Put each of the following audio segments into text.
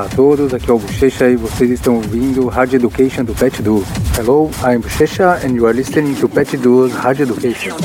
Olá a todos, aqui é o Bochecha e vocês estão ouvindo Hard Education do Pet Duo. Hello, I'm Bochecha and you are listening to Pet Duo Hard Education.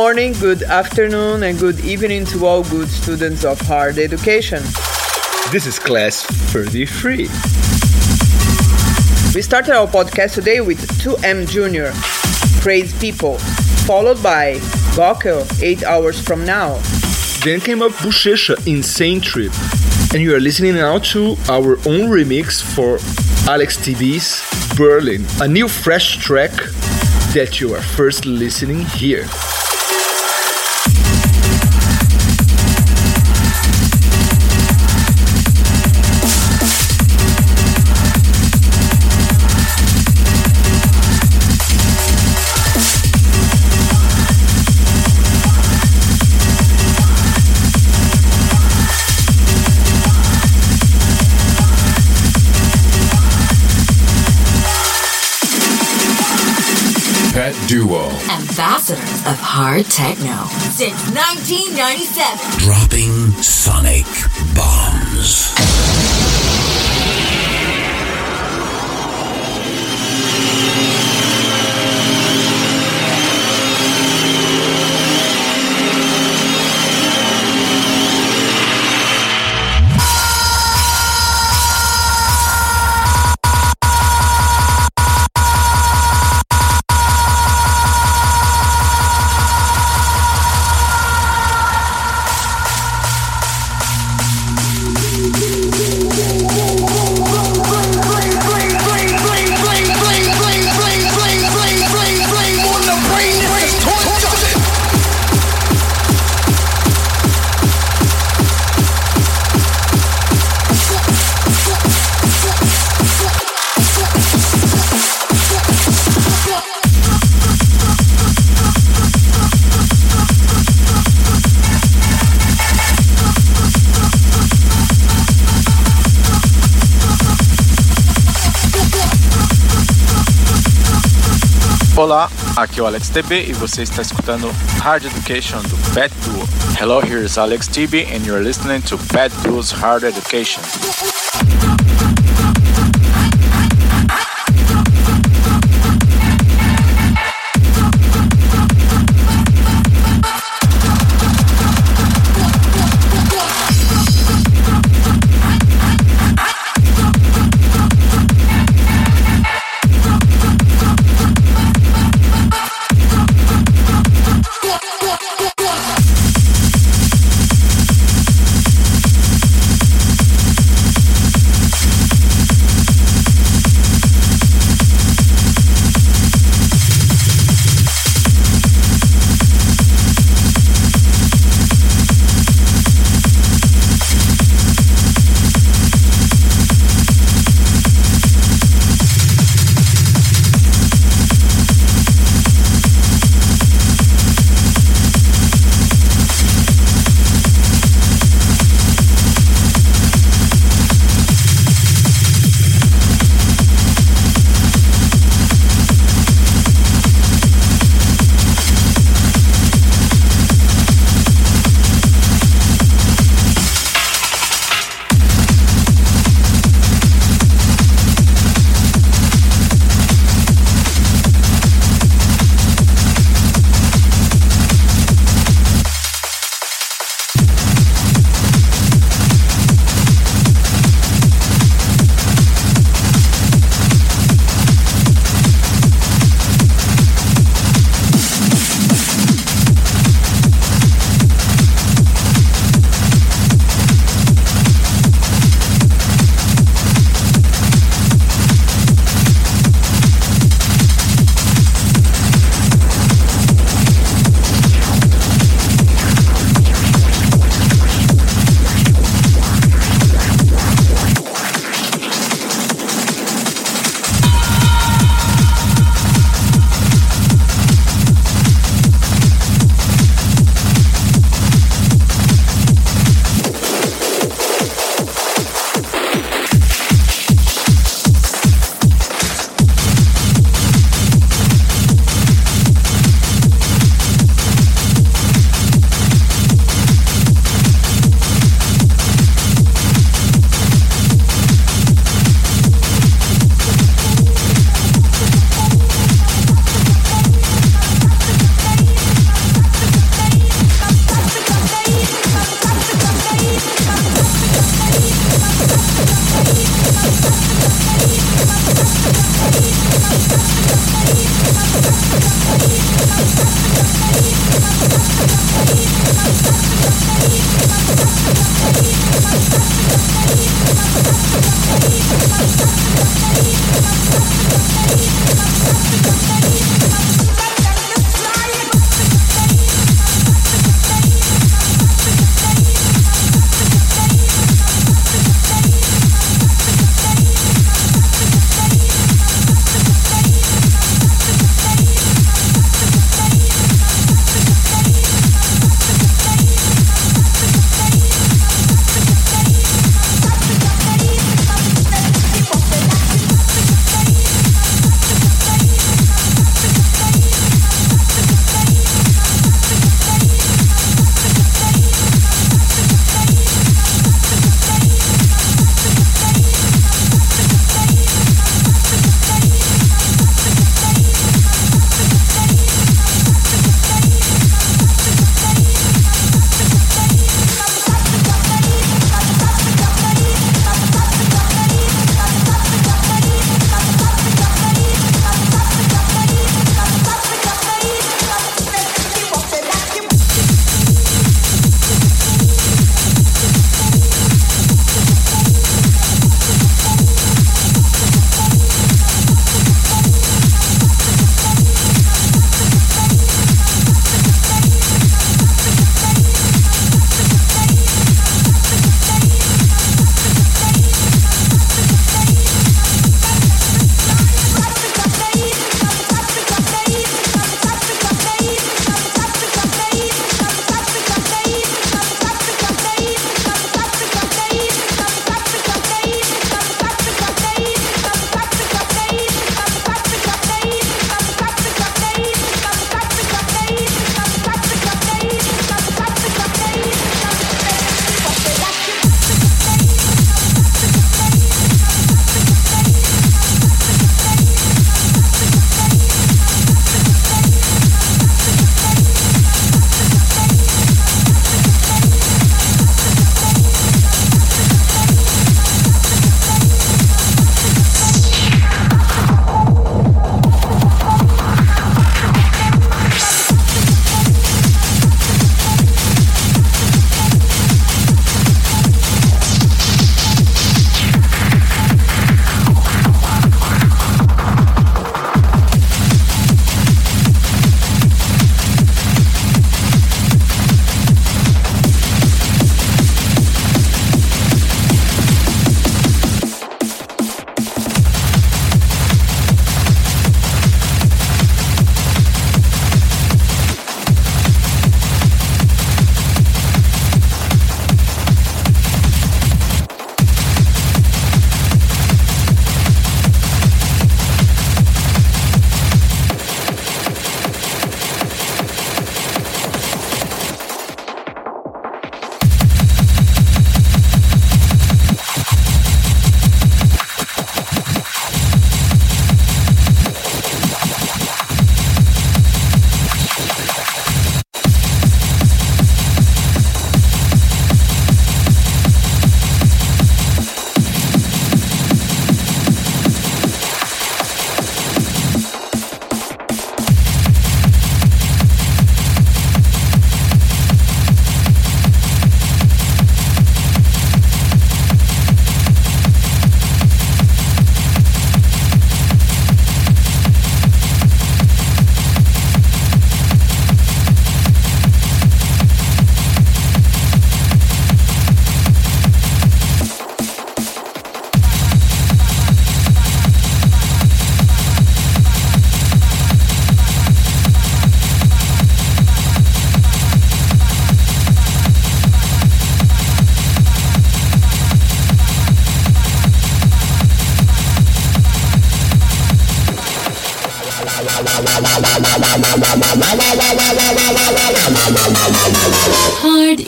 morning, good afternoon, and good evening to all good students of hard education. This is class 33. We started our podcast today with 2M Junior, Crazy People, followed by Gockel, 8 hours from now. Then came up Buchecha, Insane Trip. And you are listening now to our own remix for Alex TB's Berlin, a new fresh track that you are first listening here. Duo. Ambassadors of hard techno since 1997. Dropping sonic bombs. Olá, aqui é o Alex TB e você está escutando Hard Education do Pet Duo. Hello, here is Alex TB and you're listening to Pet Duo's Hard Education.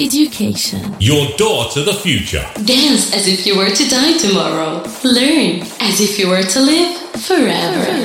Education. Your door to the future. Dance as if you were to die tomorrow. Learn as if you were to live forever.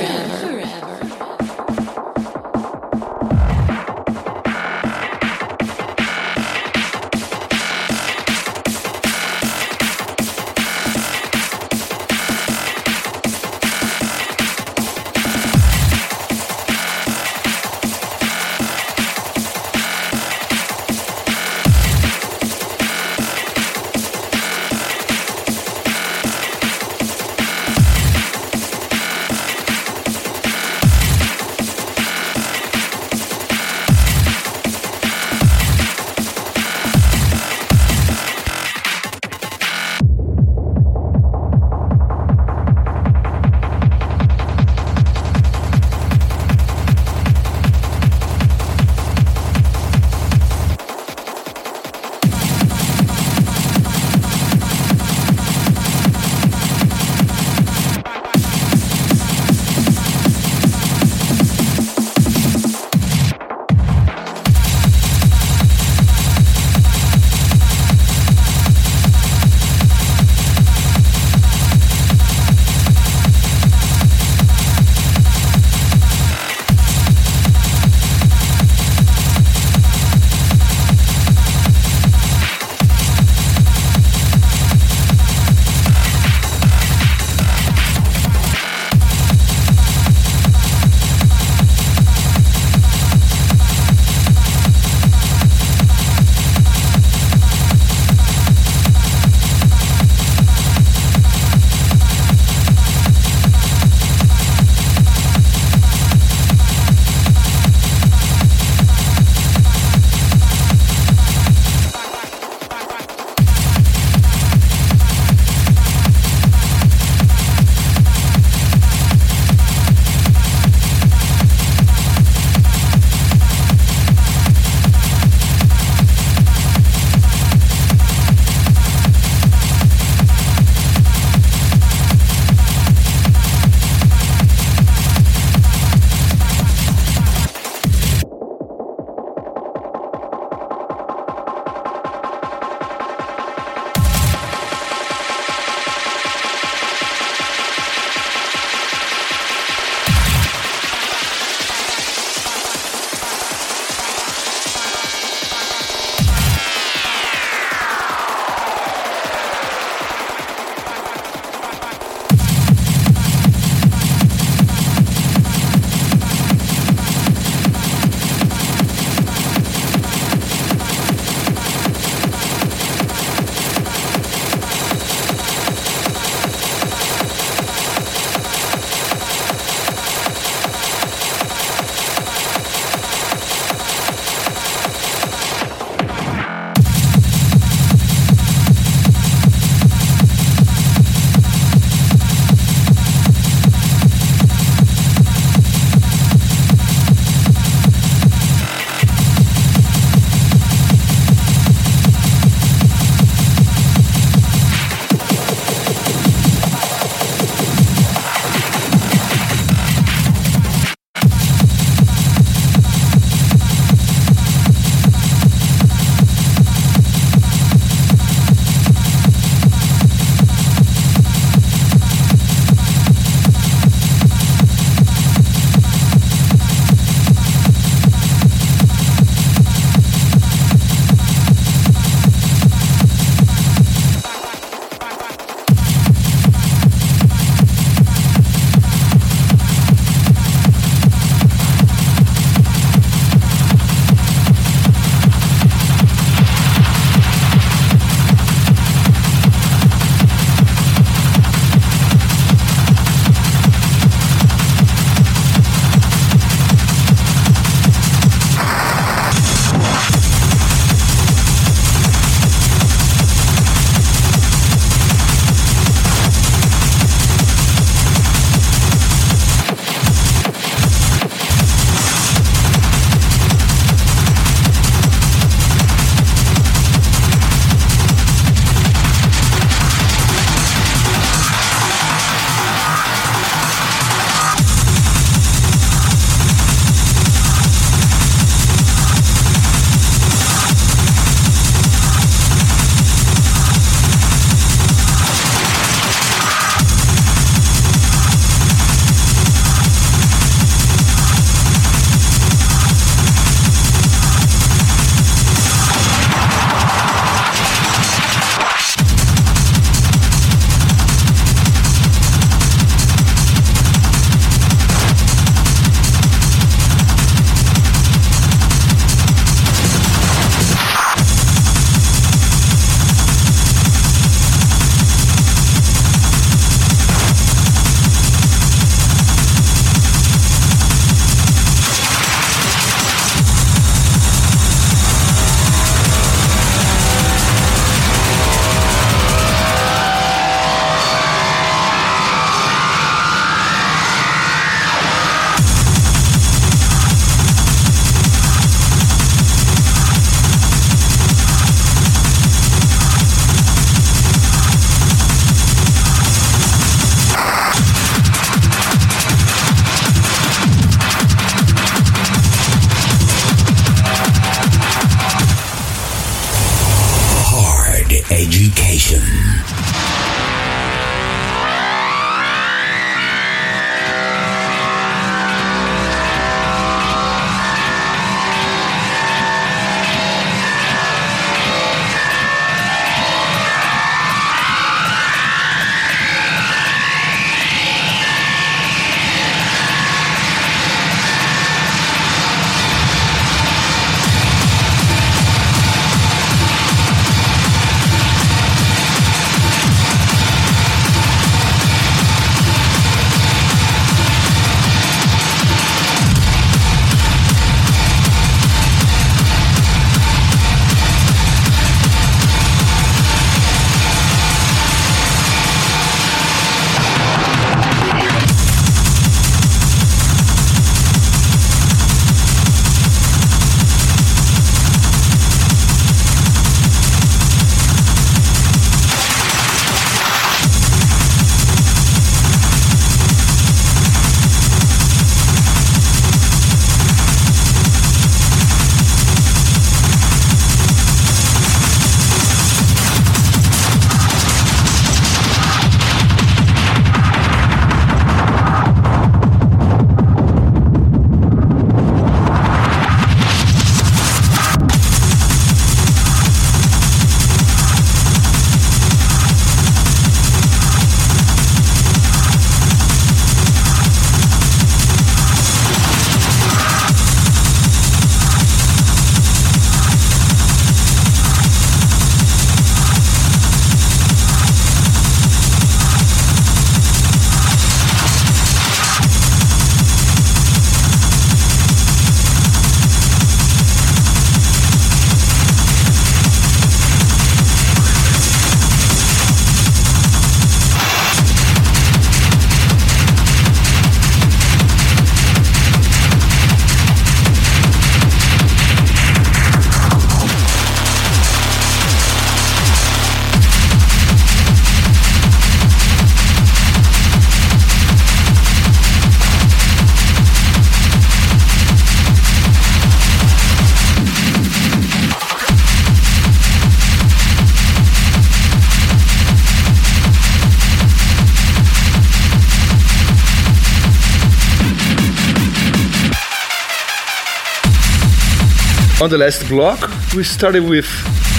On the last block, we started with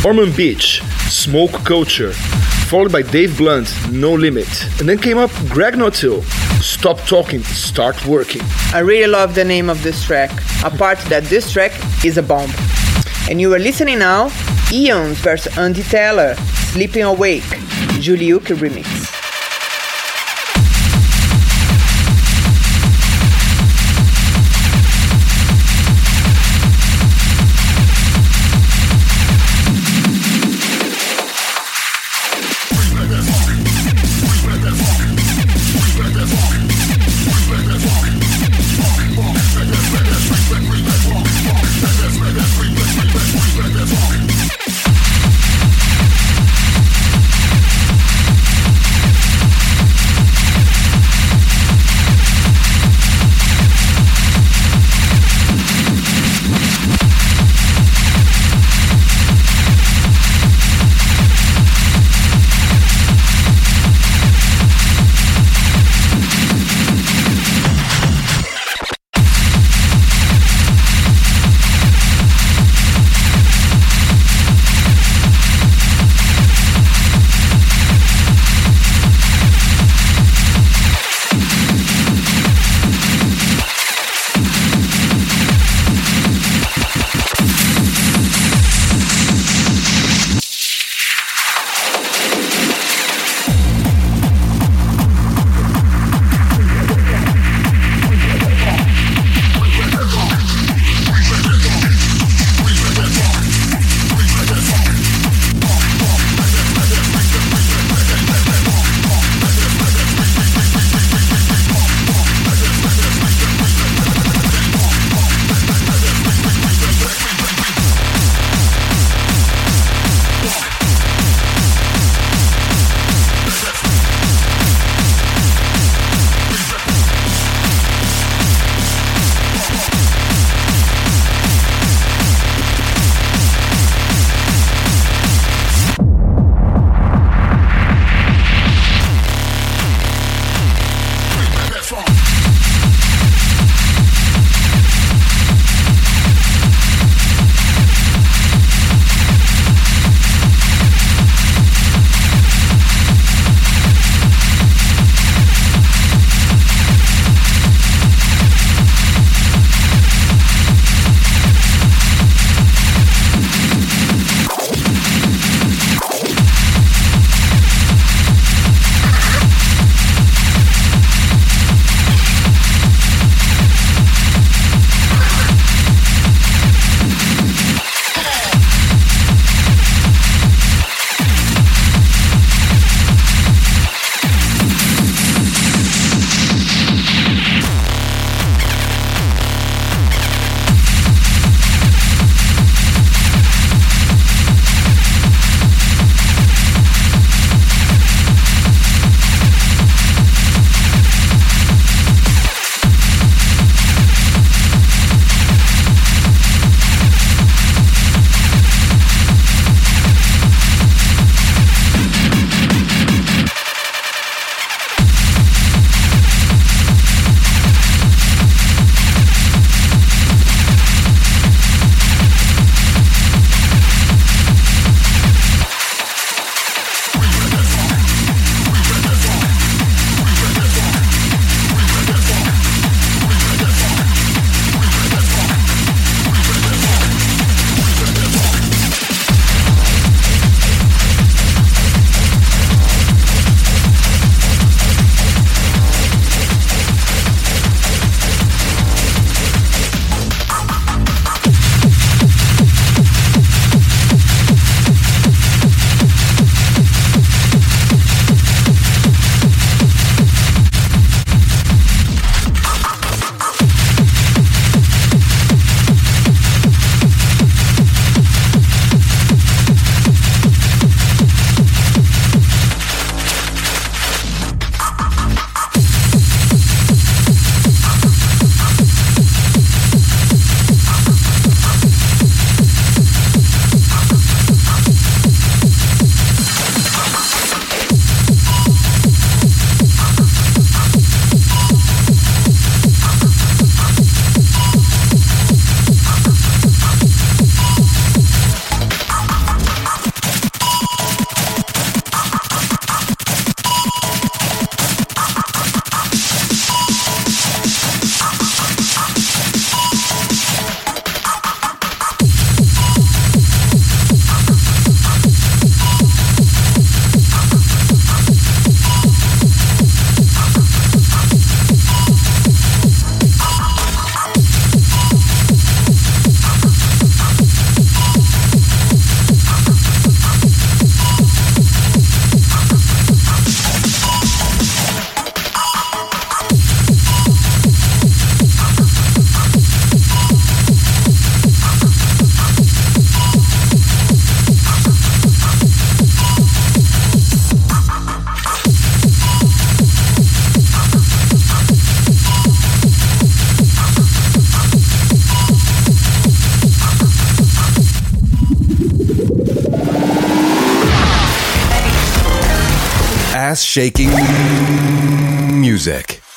Orman Bitch, Smoke Culture, followed by Dave Blunt, No Limit, and then came up Greg Notill, Stop Talking, Start Working. I really love the name of this track, apart that this track is a bomb. And you are listening now, Aeons versus Andi Teller, Sleeping Awake, Julyukie remix. Ass shaking music.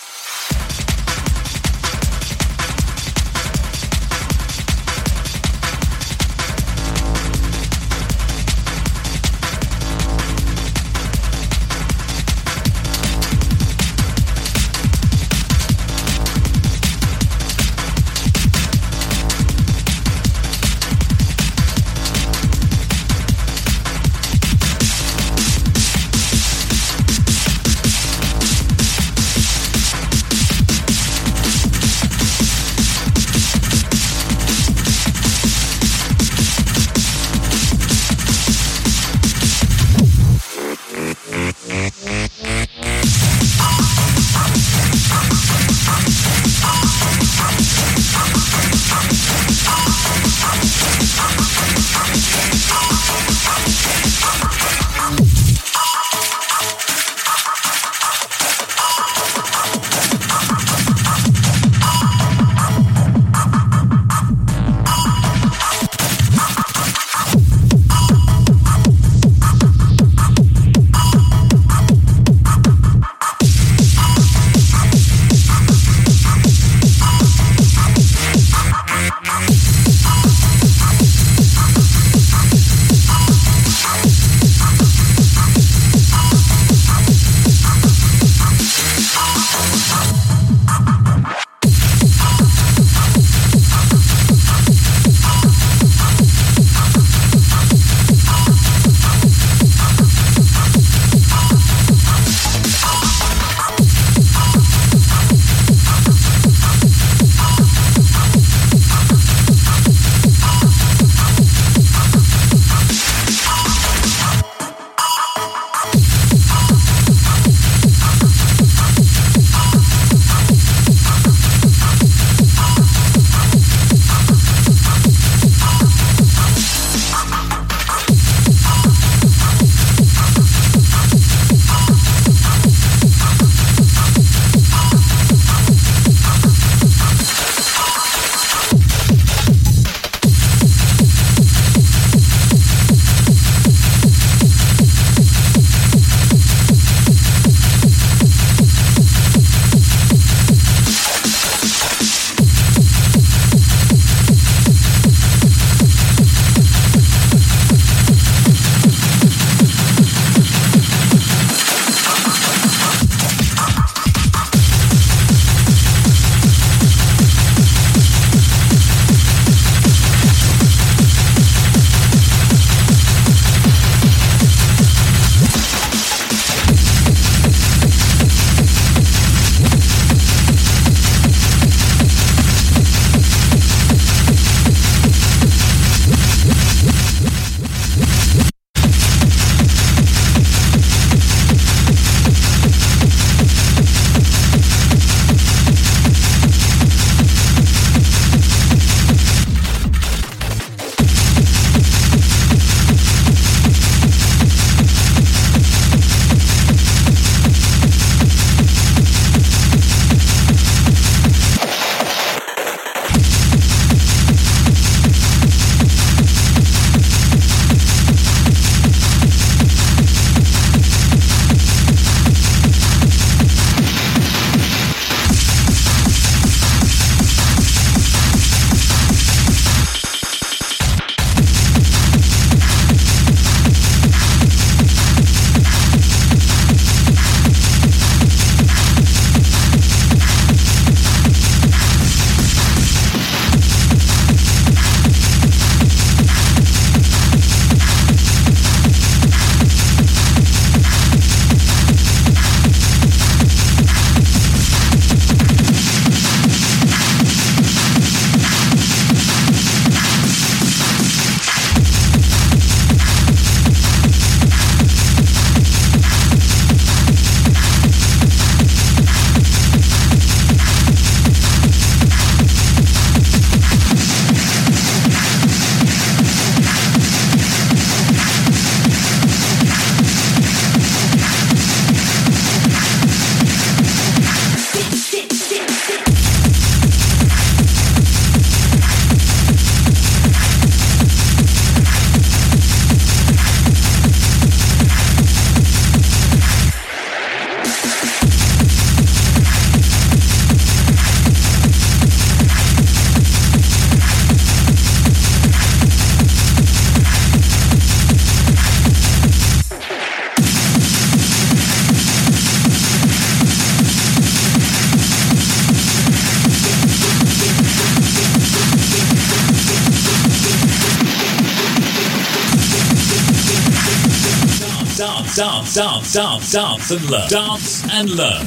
Dance, dance, dance, dance, and learn. Dance and learn.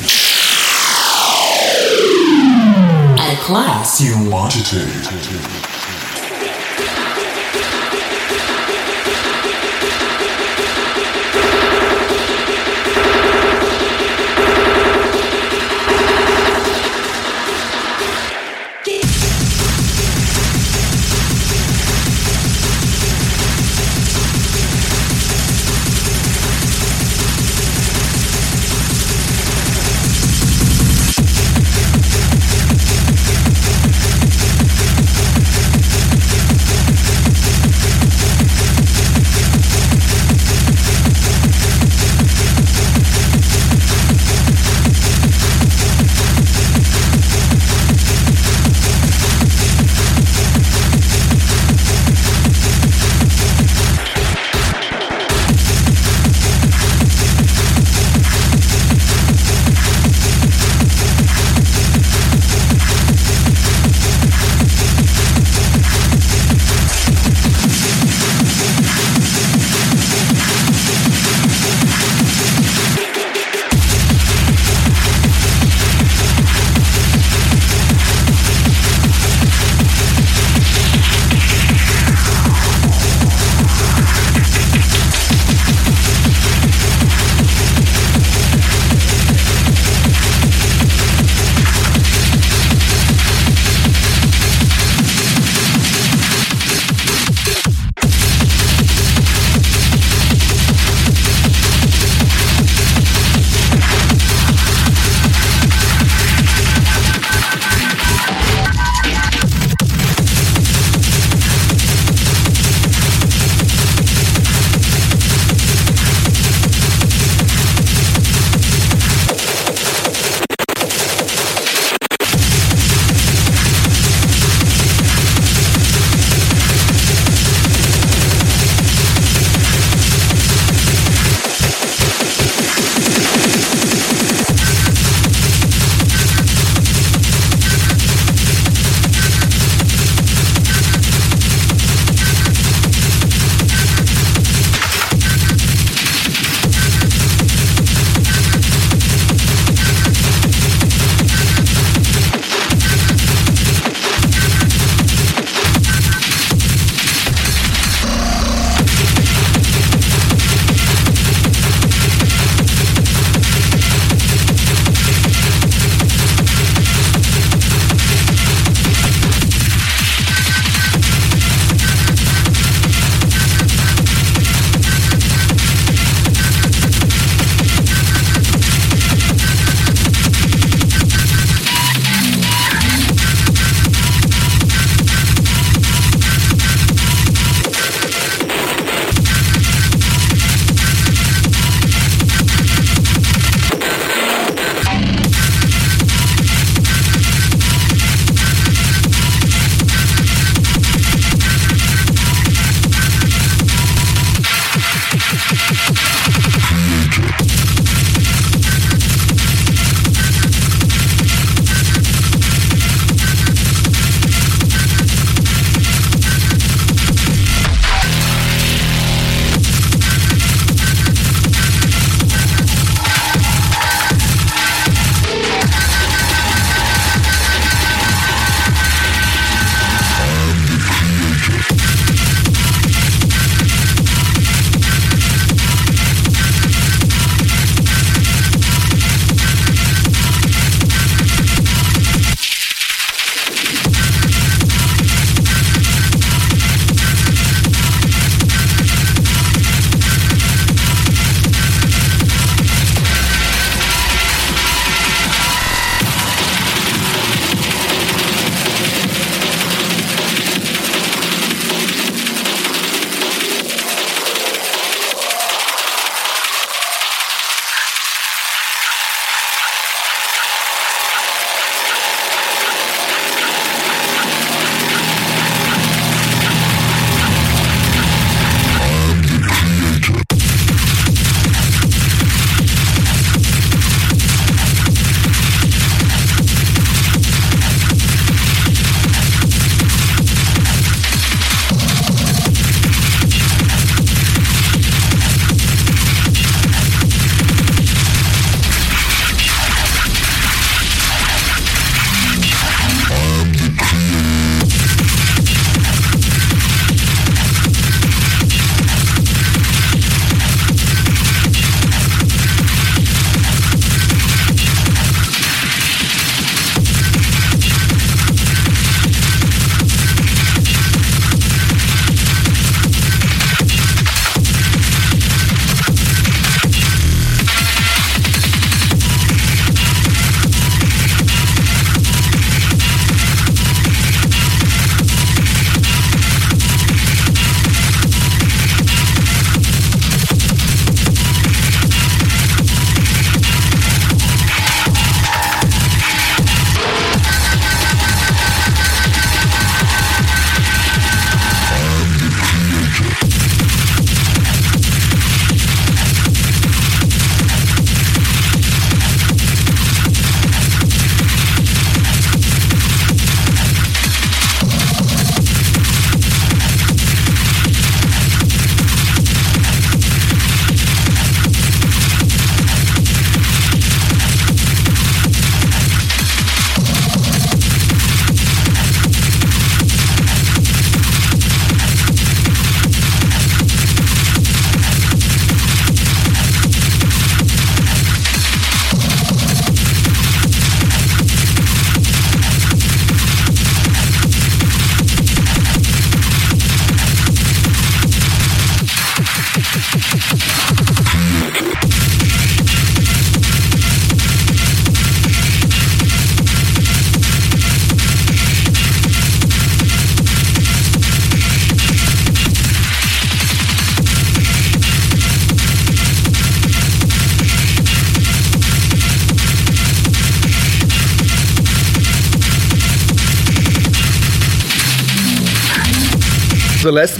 A class you want to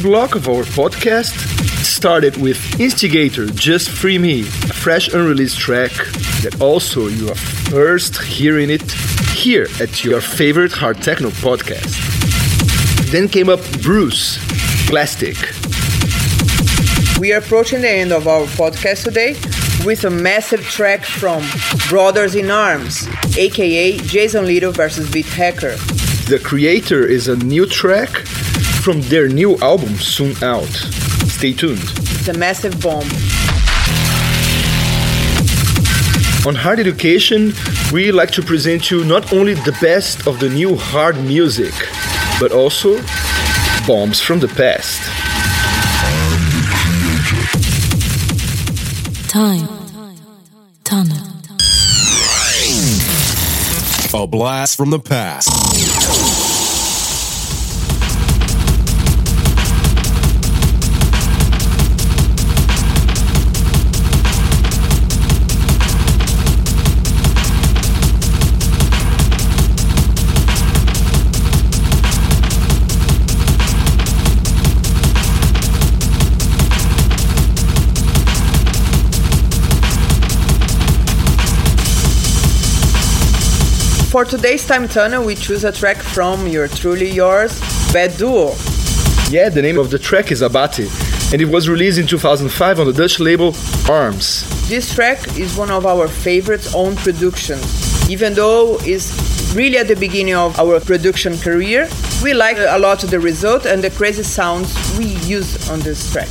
block of our podcast started with Instigator Just Free Me, a fresh unreleased track that also you are first hearing it here at your favorite hard techno podcast. Then came up Bruce, Plastic. We are approaching the end of our podcast today with a massive track from Brothers in Arms, aka Jason Little versus Beat Hacker. The Creator is a new track from their new album soon out. Stay tuned. It's a massive bomb. On Hard Education, we like to present you not only the best of the new hard music, but also bombs from the past. Time. Tunnel. A blast from the past. For today's Time Tunnel, we choose a track from your truly yours, PETDuo. Yeah, the name of the track is Abate, and it was released in 2005 on the Dutch label Arms. This track is one of our favorite own productions. Even though it's really at the beginning of our production career, we like a lot the result and the crazy sounds we use on this track.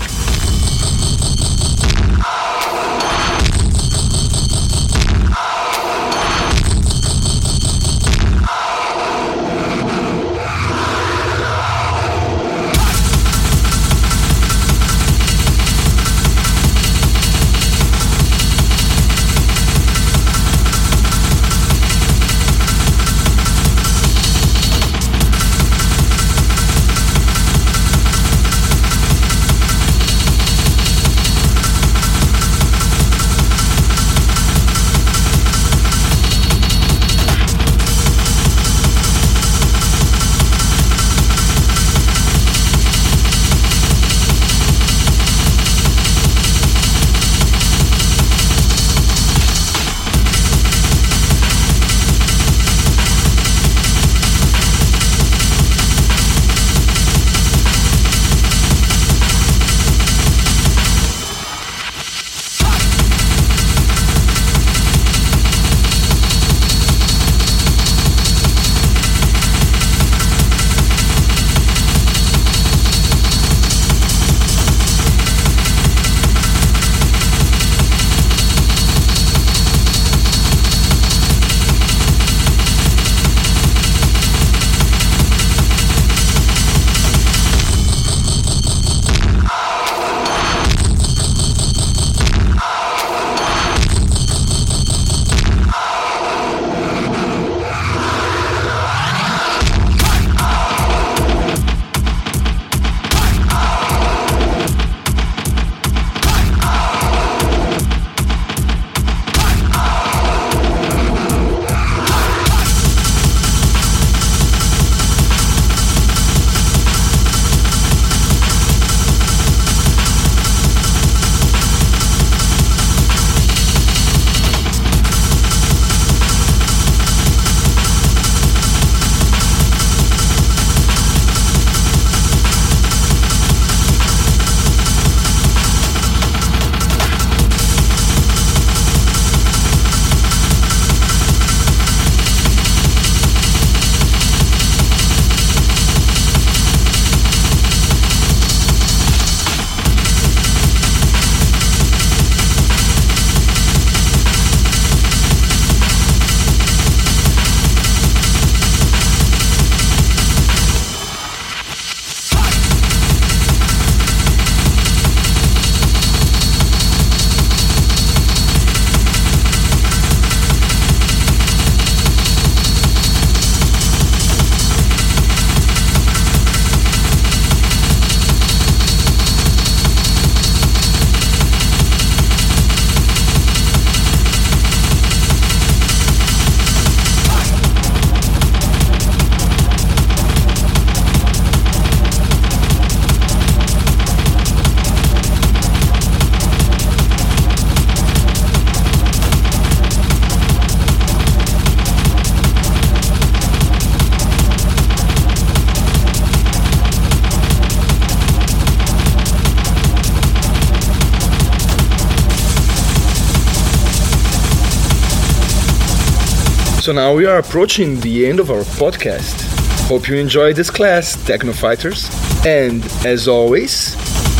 So now we are approaching the end of our podcast. Hope you enjoyed this class, Techno Fighters. And as always,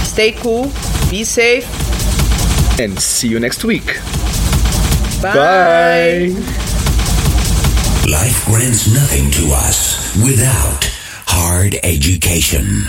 Stay cool, be safe. and see you next week. Bye. Life grants nothing to us without hard education.